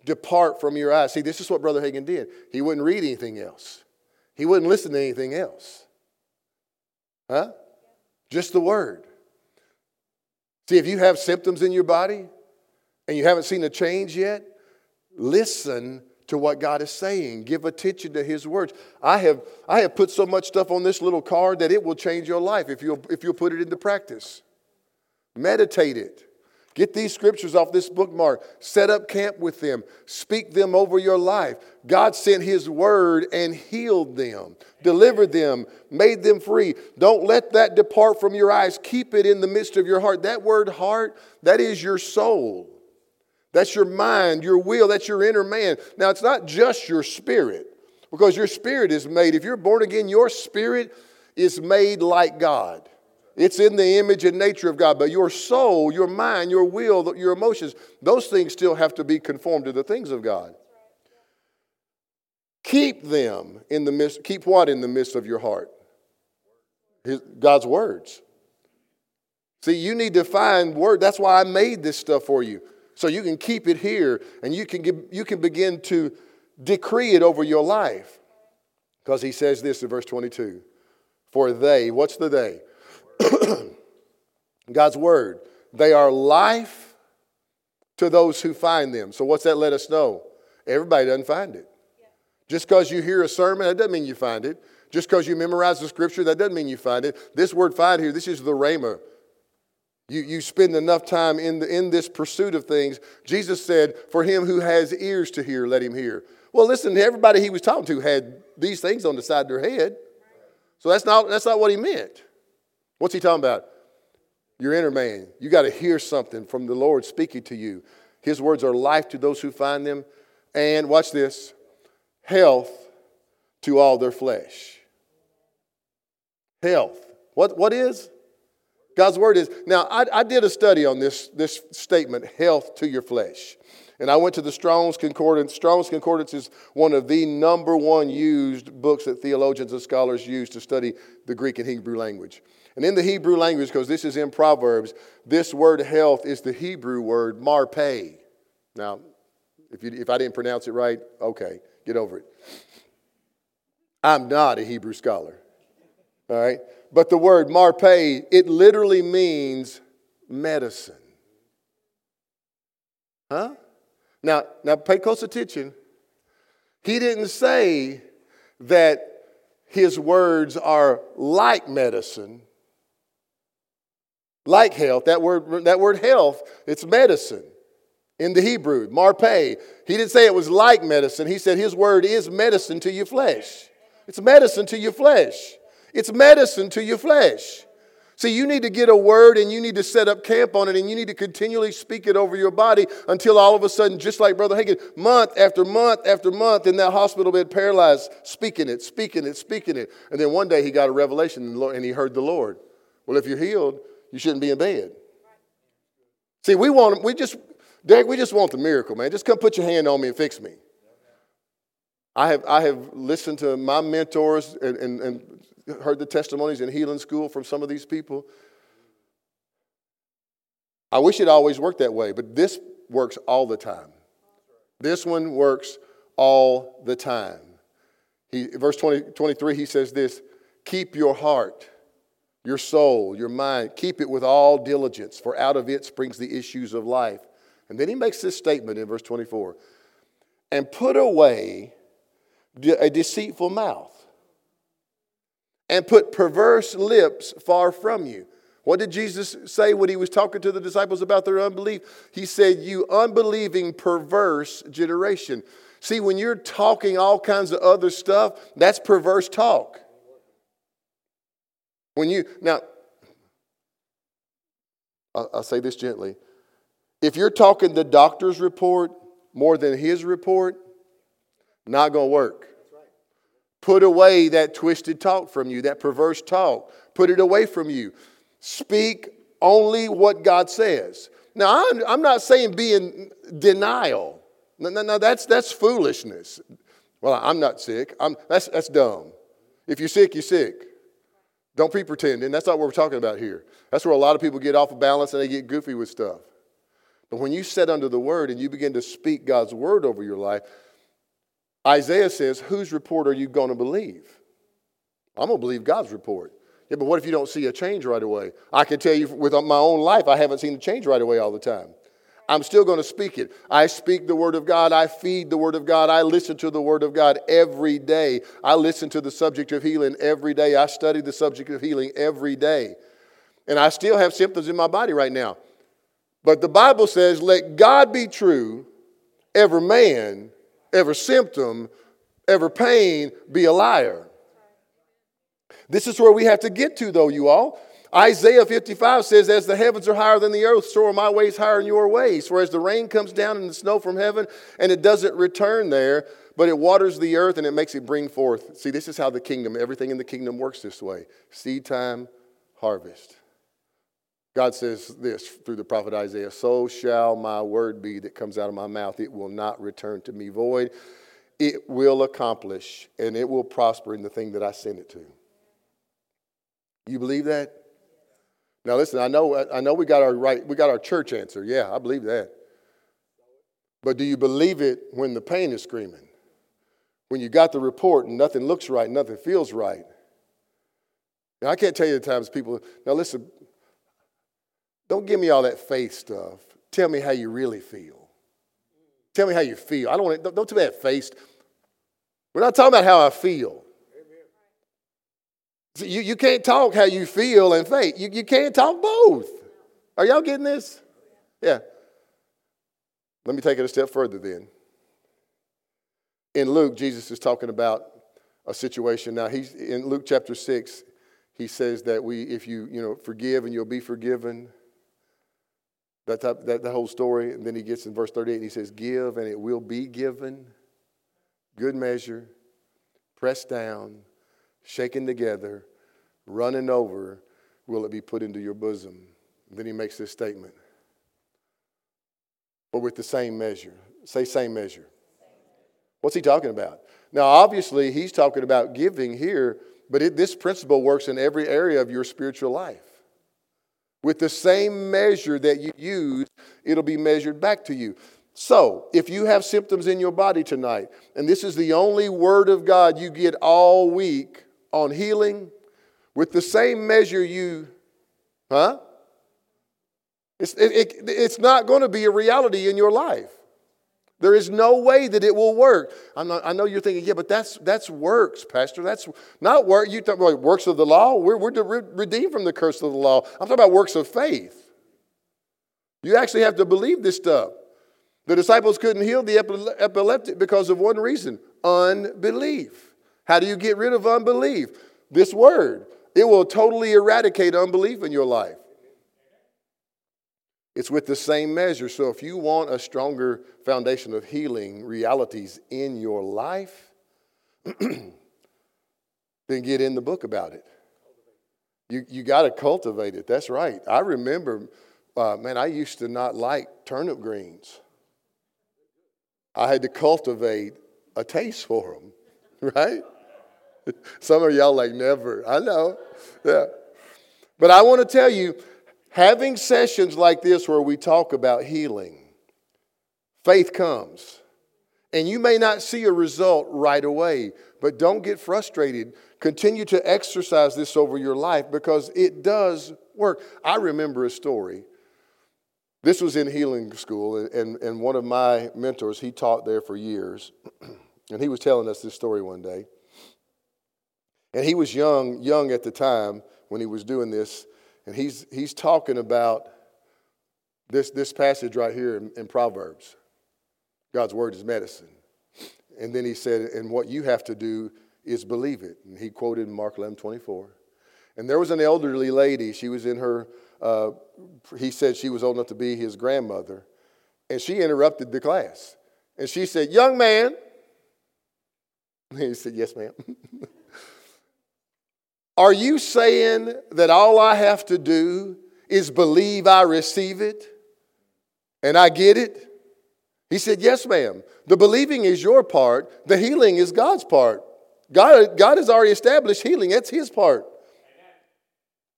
depart from your eyes. See, this is what Brother Hagin did. He wouldn't read anything else, he wouldn't listen to anything else. Huh? Just the word. See, if you have symptoms in your body, and you haven't seen a change yet, listen to what God is saying. Give attention to His words. I have, I have put so much stuff on this little card that it will change your life if you'll, if you'll put it into practice. Meditate it. Get these scriptures off this bookmark. Set up camp with them. Speak them over your life. God sent His word and healed them, delivered them, made them free. Don't let that depart from your eyes. Keep it in the midst of your heart. That word heart, that is your soul. That's your mind, your will, that's your inner man. Now, it's not just your spirit, because your spirit is made. If you're born again, your spirit is made like God. It's in the image and nature of God. But your soul, your mind, your will, your emotions, those things still have to be conformed to the things of God. Keep them in the midst, keep what in the midst of your heart? His, God's words. See, you need to find word. That's why I made this stuff for you. So you can keep it here and you can, give, you can begin to decree it over your life. Because he says this in verse 22 For they, what's the they? God's word. They are life to those who find them. So, what's that let us know? Everybody doesn't find it. Just because you hear a sermon, that doesn't mean you find it. Just because you memorize the scripture, that doesn't mean you find it. This word find here, this is the rhema. You, you spend enough time in, the, in this pursuit of things. Jesus said, For him who has ears to hear, let him hear. Well, listen, everybody he was talking to had these things on the side of their head. So that's not, that's not what he meant. What's he talking about? Your inner man. You got to hear something from the Lord speaking to you. His words are life to those who find them. And watch this health to all their flesh. Health. What, what is? God's word is. Now, I, I did a study on this, this statement, health to your flesh. And I went to the Strong's Concordance. Strong's Concordance is one of the number one used books that theologians and scholars use to study the Greek and Hebrew language. And in the Hebrew language, because this is in Proverbs, this word health is the Hebrew word marpe. Now, if, you, if I didn't pronounce it right, okay, get over it. I'm not a Hebrew scholar, all right? But the word marpe, it literally means medicine. Huh? Now, now pay close attention. He didn't say that his words are like medicine. Like health, that word, that word health, it's medicine in the Hebrew, marpe. He didn't say it was like medicine. He said his word is medicine to your flesh. It's medicine to your flesh. It's medicine to your flesh. See, you need to get a word and you need to set up camp on it and you need to continually speak it over your body until all of a sudden, just like Brother Hagin, month after month after month in that hospital bed, paralyzed, speaking it, speaking it, speaking it. And then one day he got a revelation and he heard the Lord. Well, if you're healed, you shouldn't be in bed. See, we want, we just, Derek, we just want the miracle, man. Just come put your hand on me and fix me. I have, I have listened to my mentors and, and, and heard the testimonies in healing school from some of these people. I wish it always worked that way, but this works all the time. This one works all the time. He, verse 20, 23, he says this Keep your heart your soul, your mind, keep it with all diligence, for out of it springs the issues of life. And then he makes this statement in verse 24 and put away a deceitful mouth and put perverse lips far from you. What did Jesus say when he was talking to the disciples about their unbelief? He said, You unbelieving, perverse generation. See, when you're talking all kinds of other stuff, that's perverse talk. When you, now, I'll, say this gently. If you're talking the doctor's report more than his report, not going to work. Put away that twisted talk from you, that perverse talk. Put it away from you. Speak only what God says. Now, I'm, I'm not saying be in denial. No, no, no, that's, that's foolishness. Well, I'm not sick. I'm, that's, that's dumb. If you're sick, you're sick. Don't be pretending. That's not what we're talking about here. That's where a lot of people get off of balance and they get goofy with stuff. But when you sit under the word and you begin to speak God's word over your life, Isaiah says, Whose report are you going to believe? I'm going to believe God's report. Yeah, but what if you don't see a change right away? I can tell you with my own life, I haven't seen a change right away all the time. I'm still going to speak it. I speak the Word of God. I feed the Word of God. I listen to the Word of God every day. I listen to the subject of healing every day. I study the subject of healing every day. And I still have symptoms in my body right now. But the Bible says, let God be true, every man, every symptom, every pain be a liar. This is where we have to get to, though, you all. Isaiah 55 says, As the heavens are higher than the earth, so are my ways higher than your ways. For as the rain comes down and the snow from heaven, and it doesn't return there, but it waters the earth and it makes it bring forth. See, this is how the kingdom, everything in the kingdom works this way seed time, harvest. God says this through the prophet Isaiah So shall my word be that comes out of my mouth. It will not return to me void. It will accomplish and it will prosper in the thing that I send it to. You believe that? Now listen, I know I know we got our right we got our church answer. Yeah, I believe that. But do you believe it when the pain is screaming? When you got the report and nothing looks right, nothing feels right. Now I can't tell you the times people now listen, don't give me all that faith stuff. Tell me how you really feel. Tell me how you feel. I don't want to, don't tell me that face. We're not talking about how I feel. You, you can't talk how you feel and faith. You, you can't talk both. Are y'all getting this? Yeah. Let me take it a step further then. In Luke, Jesus is talking about a situation. Now, he's in Luke chapter 6, he says that we, if you, you know, forgive and you'll be forgiven. That, type, that the whole story. And then he gets in verse 38 and he says, Give and it will be given. Good measure, pressed down, shaken together, running over, will it be put into your bosom? And then he makes this statement. But with the same measure. Say, same measure. What's he talking about? Now, obviously, he's talking about giving here, but it, this principle works in every area of your spiritual life. With the same measure that you use, it'll be measured back to you. So, if you have symptoms in your body tonight, and this is the only word of God you get all week on healing, with the same measure you, huh? It's, it, it, it's not going to be a reality in your life. There is no way that it will work. Not, i know you're thinking, yeah, but that's, that's works, Pastor. That's not work. You talk about works of the law. We're, we're redeemed from the curse of the law. I'm talking about works of faith. You actually have to believe this stuff. The disciples couldn't heal the epileptic because of one reason unbelief. How do you get rid of unbelief? This word. It will totally eradicate unbelief in your life. It's with the same measure. So if you want a stronger foundation of healing realities in your life, then get in the book about it. You, you got to cultivate it. That's right. I remember, uh, man, I used to not like turnip greens. I had to cultivate a taste for them, right? Some of y'all like never. I know. Yeah. But I want to tell you, having sessions like this where we talk about healing, faith comes. And you may not see a result right away, but don't get frustrated. Continue to exercise this over your life because it does work. I remember a story. This was in healing school, and, and one of my mentors, he taught there for years. And he was telling us this story one day. And he was young, young at the time when he was doing this. And he's, he's talking about this, this passage right here in, in Proverbs God's word is medicine. And then he said, and what you have to do is believe it. And he quoted Mark 11 24. And there was an elderly lady. She was in her, uh, he said she was old enough to be his grandmother. And she interrupted the class. And she said, Young man. He said, Yes, ma'am. Are you saying that all I have to do is believe I receive it and I get it? He said, Yes, ma'am. The believing is your part, the healing is God's part. God, God has already established healing, that's His part.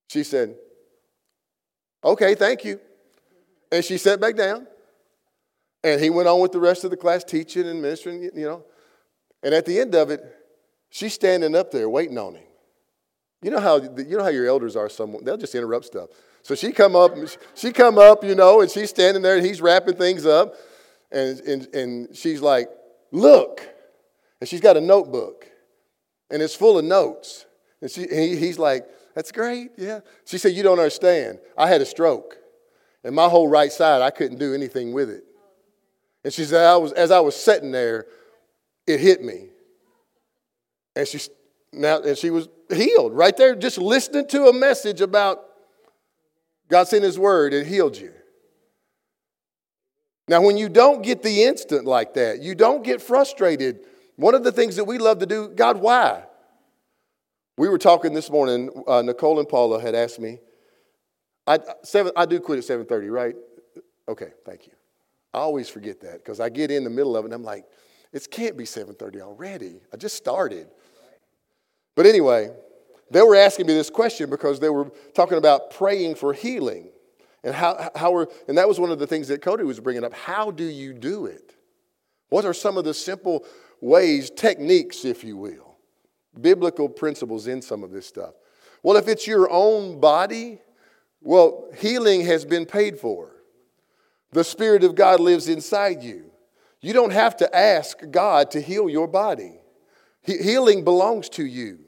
She said, Okay, thank you. And she sat back down. And he went on with the rest of the class teaching and ministering, you know. And at the end of it, she's standing up there waiting on him. You know how, you know how your elders are, someone, they'll just interrupt stuff. So she come up, she come up, you know, and she's standing there and he's wrapping things up. And, and, and she's like, look. And she's got a notebook and it's full of notes. And she, he, he's like, that's great, yeah. She said, you don't understand. I had a stroke. And my whole right side, I couldn't do anything with it. And she said, I was, as I was sitting there, it hit me. And she, now, and she was healed right there, just listening to a message about God sent His word, it healed you. Now, when you don't get the instant like that, you don't get frustrated. One of the things that we love to do, God, why? We were talking this morning. Uh, Nicole and Paula had asked me. I, seven, I do quit at 7:30, right? Okay, thank you. I always forget that because I get in the middle of it and I'm like, it can't be 7:30 already. I just started. But anyway, they were asking me this question because they were talking about praying for healing. And, how, how we're, and that was one of the things that Cody was bringing up. How do you do it? What are some of the simple ways, techniques, if you will, biblical principles in some of this stuff? Well, if it's your own body, well, healing has been paid for. The Spirit of God lives inside you. You don't have to ask God to heal your body, he- healing belongs to you.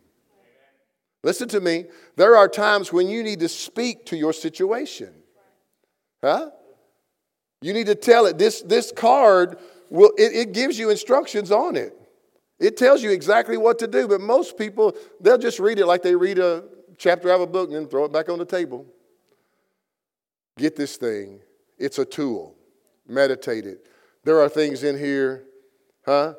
Listen to me. There are times when you need to speak to your situation. Huh? You need to tell it. This, this card will it, it gives you instructions on it. It tells you exactly what to do, but most people, they'll just read it like they read a chapter of a book and then throw it back on the table. Get this thing. It's a tool. Meditate it. There are things in here, huh?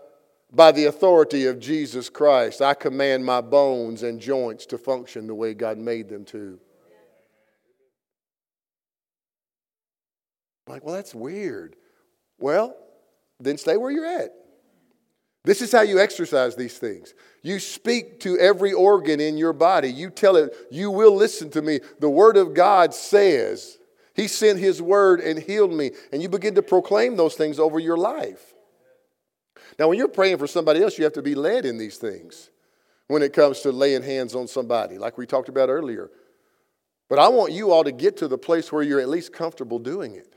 By the authority of Jesus Christ, I command my bones and joints to function the way God made them to. Like, well, that's weird. Well, then stay where you're at. This is how you exercise these things. You speak to every organ in your body. You tell it, you will listen to me. The Word of God says, He sent His Word and healed me. And you begin to proclaim those things over your life. Now, when you're praying for somebody else, you have to be led in these things when it comes to laying hands on somebody, like we talked about earlier. But I want you all to get to the place where you're at least comfortable doing it.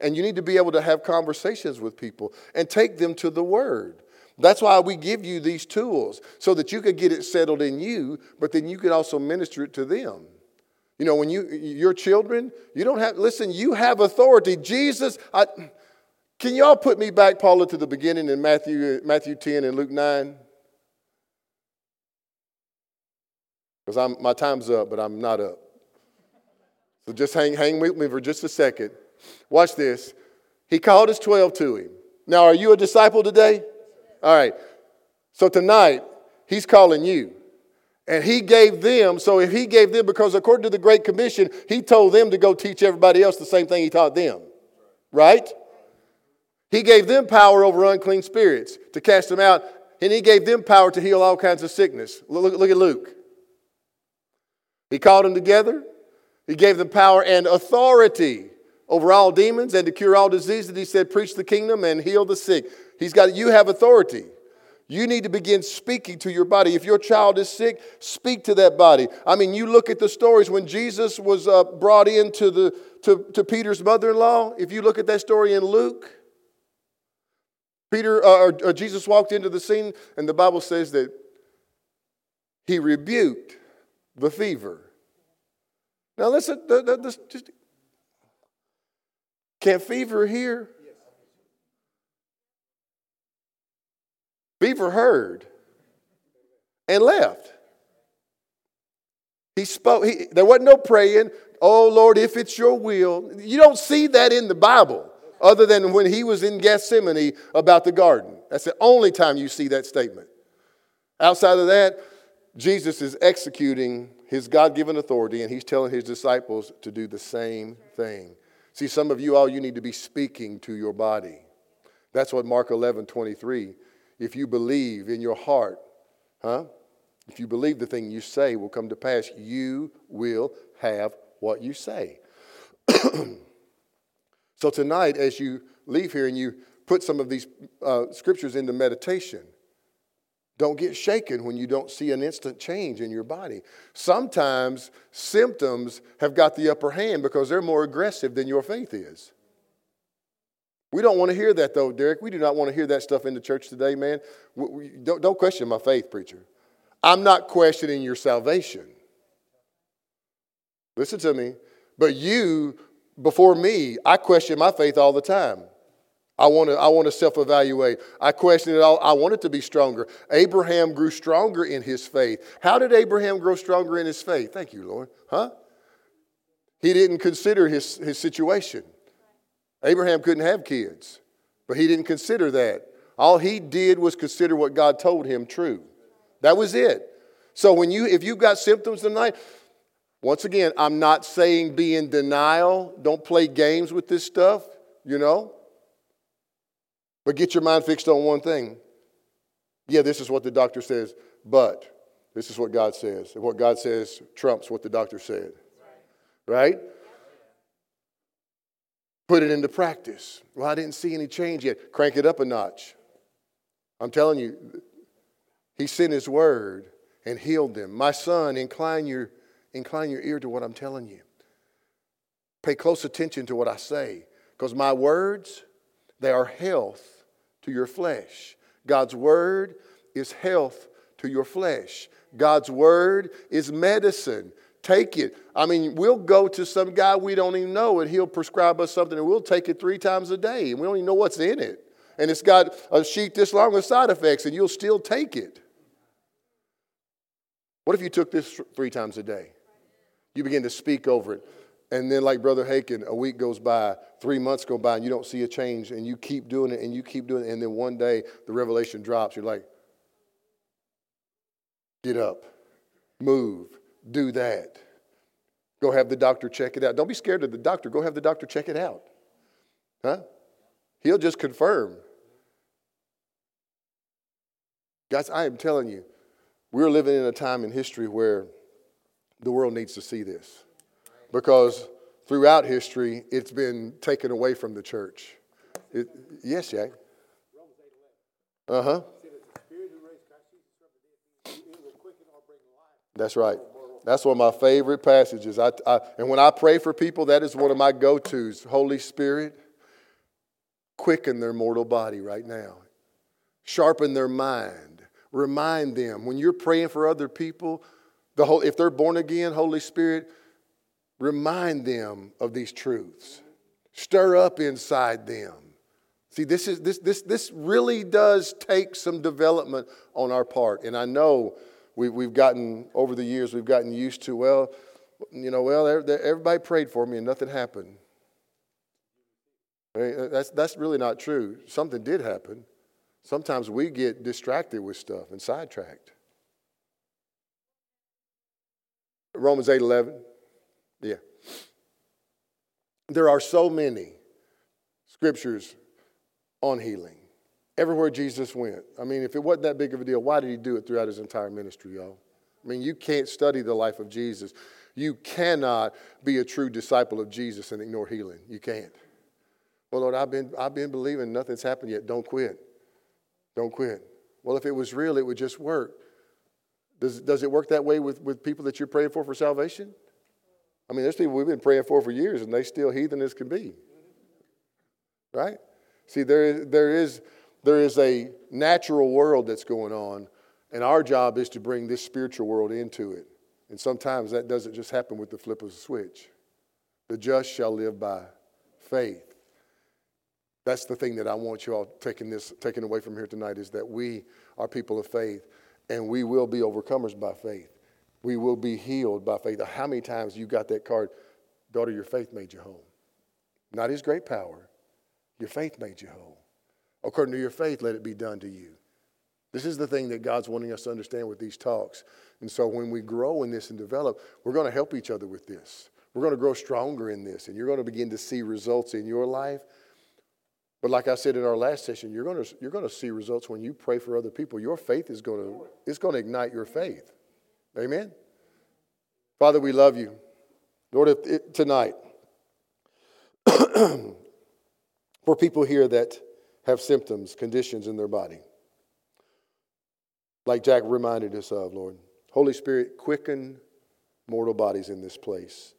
And you need to be able to have conversations with people and take them to the Word. That's why we give you these tools so that you could get it settled in you, but then you could also minister it to them. You know, when you your children, you don't have listen, you have authority. Jesus, I, can y'all put me back, Paula, to the beginning in Matthew, Matthew 10 and Luke 9? Because I'm my time's up, but I'm not up. So just hang, hang with me for just a second. Watch this. He called his 12 to him. Now, are you a disciple today? All right. So tonight, he's calling you. And he gave them, so if he gave them, because according to the Great Commission, he told them to go teach everybody else the same thing he taught them. Right? He gave them power over unclean spirits to cast them out, and he gave them power to heal all kinds of sickness. Look, look at Luke. He called them together, he gave them power and authority over all demons and to cure all diseases. He said, Preach the kingdom and heal the sick. He's got, you have authority. You need to begin speaking to your body. If your child is sick, speak to that body. I mean, you look at the stories when Jesus was uh, brought into the to, to Peter's mother-in-law. If you look at that story in Luke, Peter uh, or, or Jesus walked into the scene, and the Bible says that he rebuked the fever. Now listen, just can't fever hear? Fever heard and left. He spoke. He, there wasn't no praying. Oh Lord, if it's your will. You don't see that in the Bible, other than when he was in Gethsemane about the garden. That's the only time you see that statement. Outside of that, Jesus is executing his God given authority and he's telling his disciples to do the same thing. See, some of you all, you need to be speaking to your body. That's what Mark 11, 23. If you believe in your heart, huh? If you believe the thing you say will come to pass, you will have what you say. so tonight, as you leave here and you put some of these uh, scriptures into meditation, Don't get shaken when you don't see an instant change in your body. Sometimes symptoms have got the upper hand because they're more aggressive than your faith is. We don't want to hear that, though, Derek. We do not want to hear that stuff in the church today, man. We, we, don't, don't question my faith, preacher. I'm not questioning your salvation. Listen to me. But you, before me, I question my faith all the time. I want to, I want to self evaluate. I question it all. I want it to be stronger. Abraham grew stronger in his faith. How did Abraham grow stronger in his faith? Thank you, Lord. Huh? He didn't consider his, his situation. Abraham couldn't have kids, but he didn't consider that. All he did was consider what God told him true. That was it. So when you if you've got symptoms tonight, once again, I'm not saying be in denial. Don't play games with this stuff, you know. But get your mind fixed on one thing. Yeah, this is what the doctor says, but this is what God says. And what God says trumps what the doctor said. Right? Put it into practice. Well, I didn't see any change yet. Crank it up a notch. I'm telling you, He sent His word and healed them. My son, incline your, incline your ear to what I'm telling you. Pay close attention to what I say, because my words, they are health to your flesh. God's word is health to your flesh. God's word is medicine. Take it. I mean, we'll go to some guy we don't even know and he'll prescribe us something and we'll take it three times a day and we don't even know what's in it. And it's got a sheet this long with side effects and you'll still take it. What if you took this three times a day? You begin to speak over it. And then, like Brother Hagin, a week goes by, three months go by, and you don't see a change, and you keep doing it, and you keep doing it, and then one day the revelation drops. You're like, get up, move, do that. Go have the doctor check it out. Don't be scared of the doctor. Go have the doctor check it out. Huh? He'll just confirm. Guys, I am telling you, we're living in a time in history where the world needs to see this because throughout history it's been taken away from the church. It, yes, Jack. Uh huh. That's right. That's one of my favorite passages. I, I, and when I pray for people, that is one of my go tos. Holy Spirit, quicken their mortal body right now, sharpen their mind Remind them when you're praying for other people, the whole, if they're born again, Holy Spirit, remind them of these truths. Stir up inside them. See, this, is, this, this, this really does take some development on our part. And I know we, we've gotten, over the years, we've gotten used to, well, you know, well, everybody prayed for me and nothing happened. I mean, That's, that's really not true. Something did happen. Sometimes we get distracted with stuff and sidetracked. Romans 8 11. Yeah. There are so many scriptures on healing. Everywhere Jesus went. I mean, if it wasn't that big of a deal, why did he do it throughout his entire ministry, y'all? I mean, you can't study the life of Jesus. You cannot be a true disciple of Jesus and ignore healing. You can't. Well, Lord, I've been, I've been believing nothing's happened yet. Don't quit. Don't quit. Well, if it was real, it would just work. Does, does it work that way with, with people that you're praying for for salvation? I mean, there's people we've been praying for for years and they still heathen as can be. Right? See, there there is, there is a natural world that's going on, and our job is to bring this spiritual world into it. And sometimes that doesn't just happen with the flip of a switch. The just shall live by faith. That's the thing that I want you all taking this taking away from here tonight is that we are people of faith and we will be overcomers by faith. We will be healed by faith. How many times you got that card, daughter, your faith made you whole? Not his great power, your faith made you whole. According to your faith, let it be done to you. This is the thing that God's wanting us to understand with these talks. And so when we grow in this and develop, we're going to help each other with this. We're going to grow stronger in this, and you're going to begin to see results in your life but like I said in our last session, you're going to, you're going to see results when you pray for other people. Your faith is going to, it's going to ignite your faith. Amen? Father, we love you. Lord, it, tonight, for people here that have symptoms, conditions in their body, like Jack reminded us of, Lord. Holy Spirit, quicken mortal bodies in this place.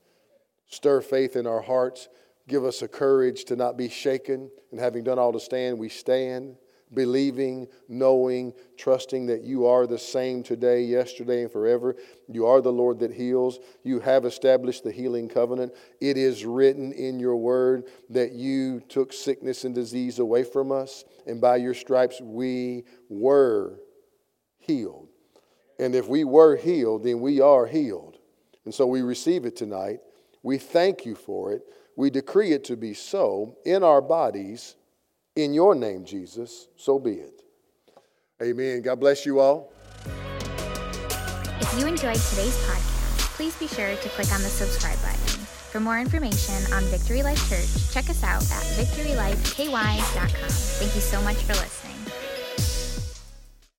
Stir faith in our hearts. Give us a courage to not be shaken. And having done all to stand, we stand, believing, knowing, trusting that you are the same today, yesterday, and forever. You are the Lord that heals. You have established the healing covenant. It is written in your word that you took sickness and disease away from us, and by your stripes we were healed. And if we were healed, then we are healed. And so we receive it tonight. We thank you for it. We decree it to be so in our bodies. In your name, Jesus, so be it. Amen. God bless you all. If you enjoyed today's podcast, please be sure to click on the subscribe button. For more information on Victory Life Church, check us out at victorylifeky.com. Thank you so much for listening.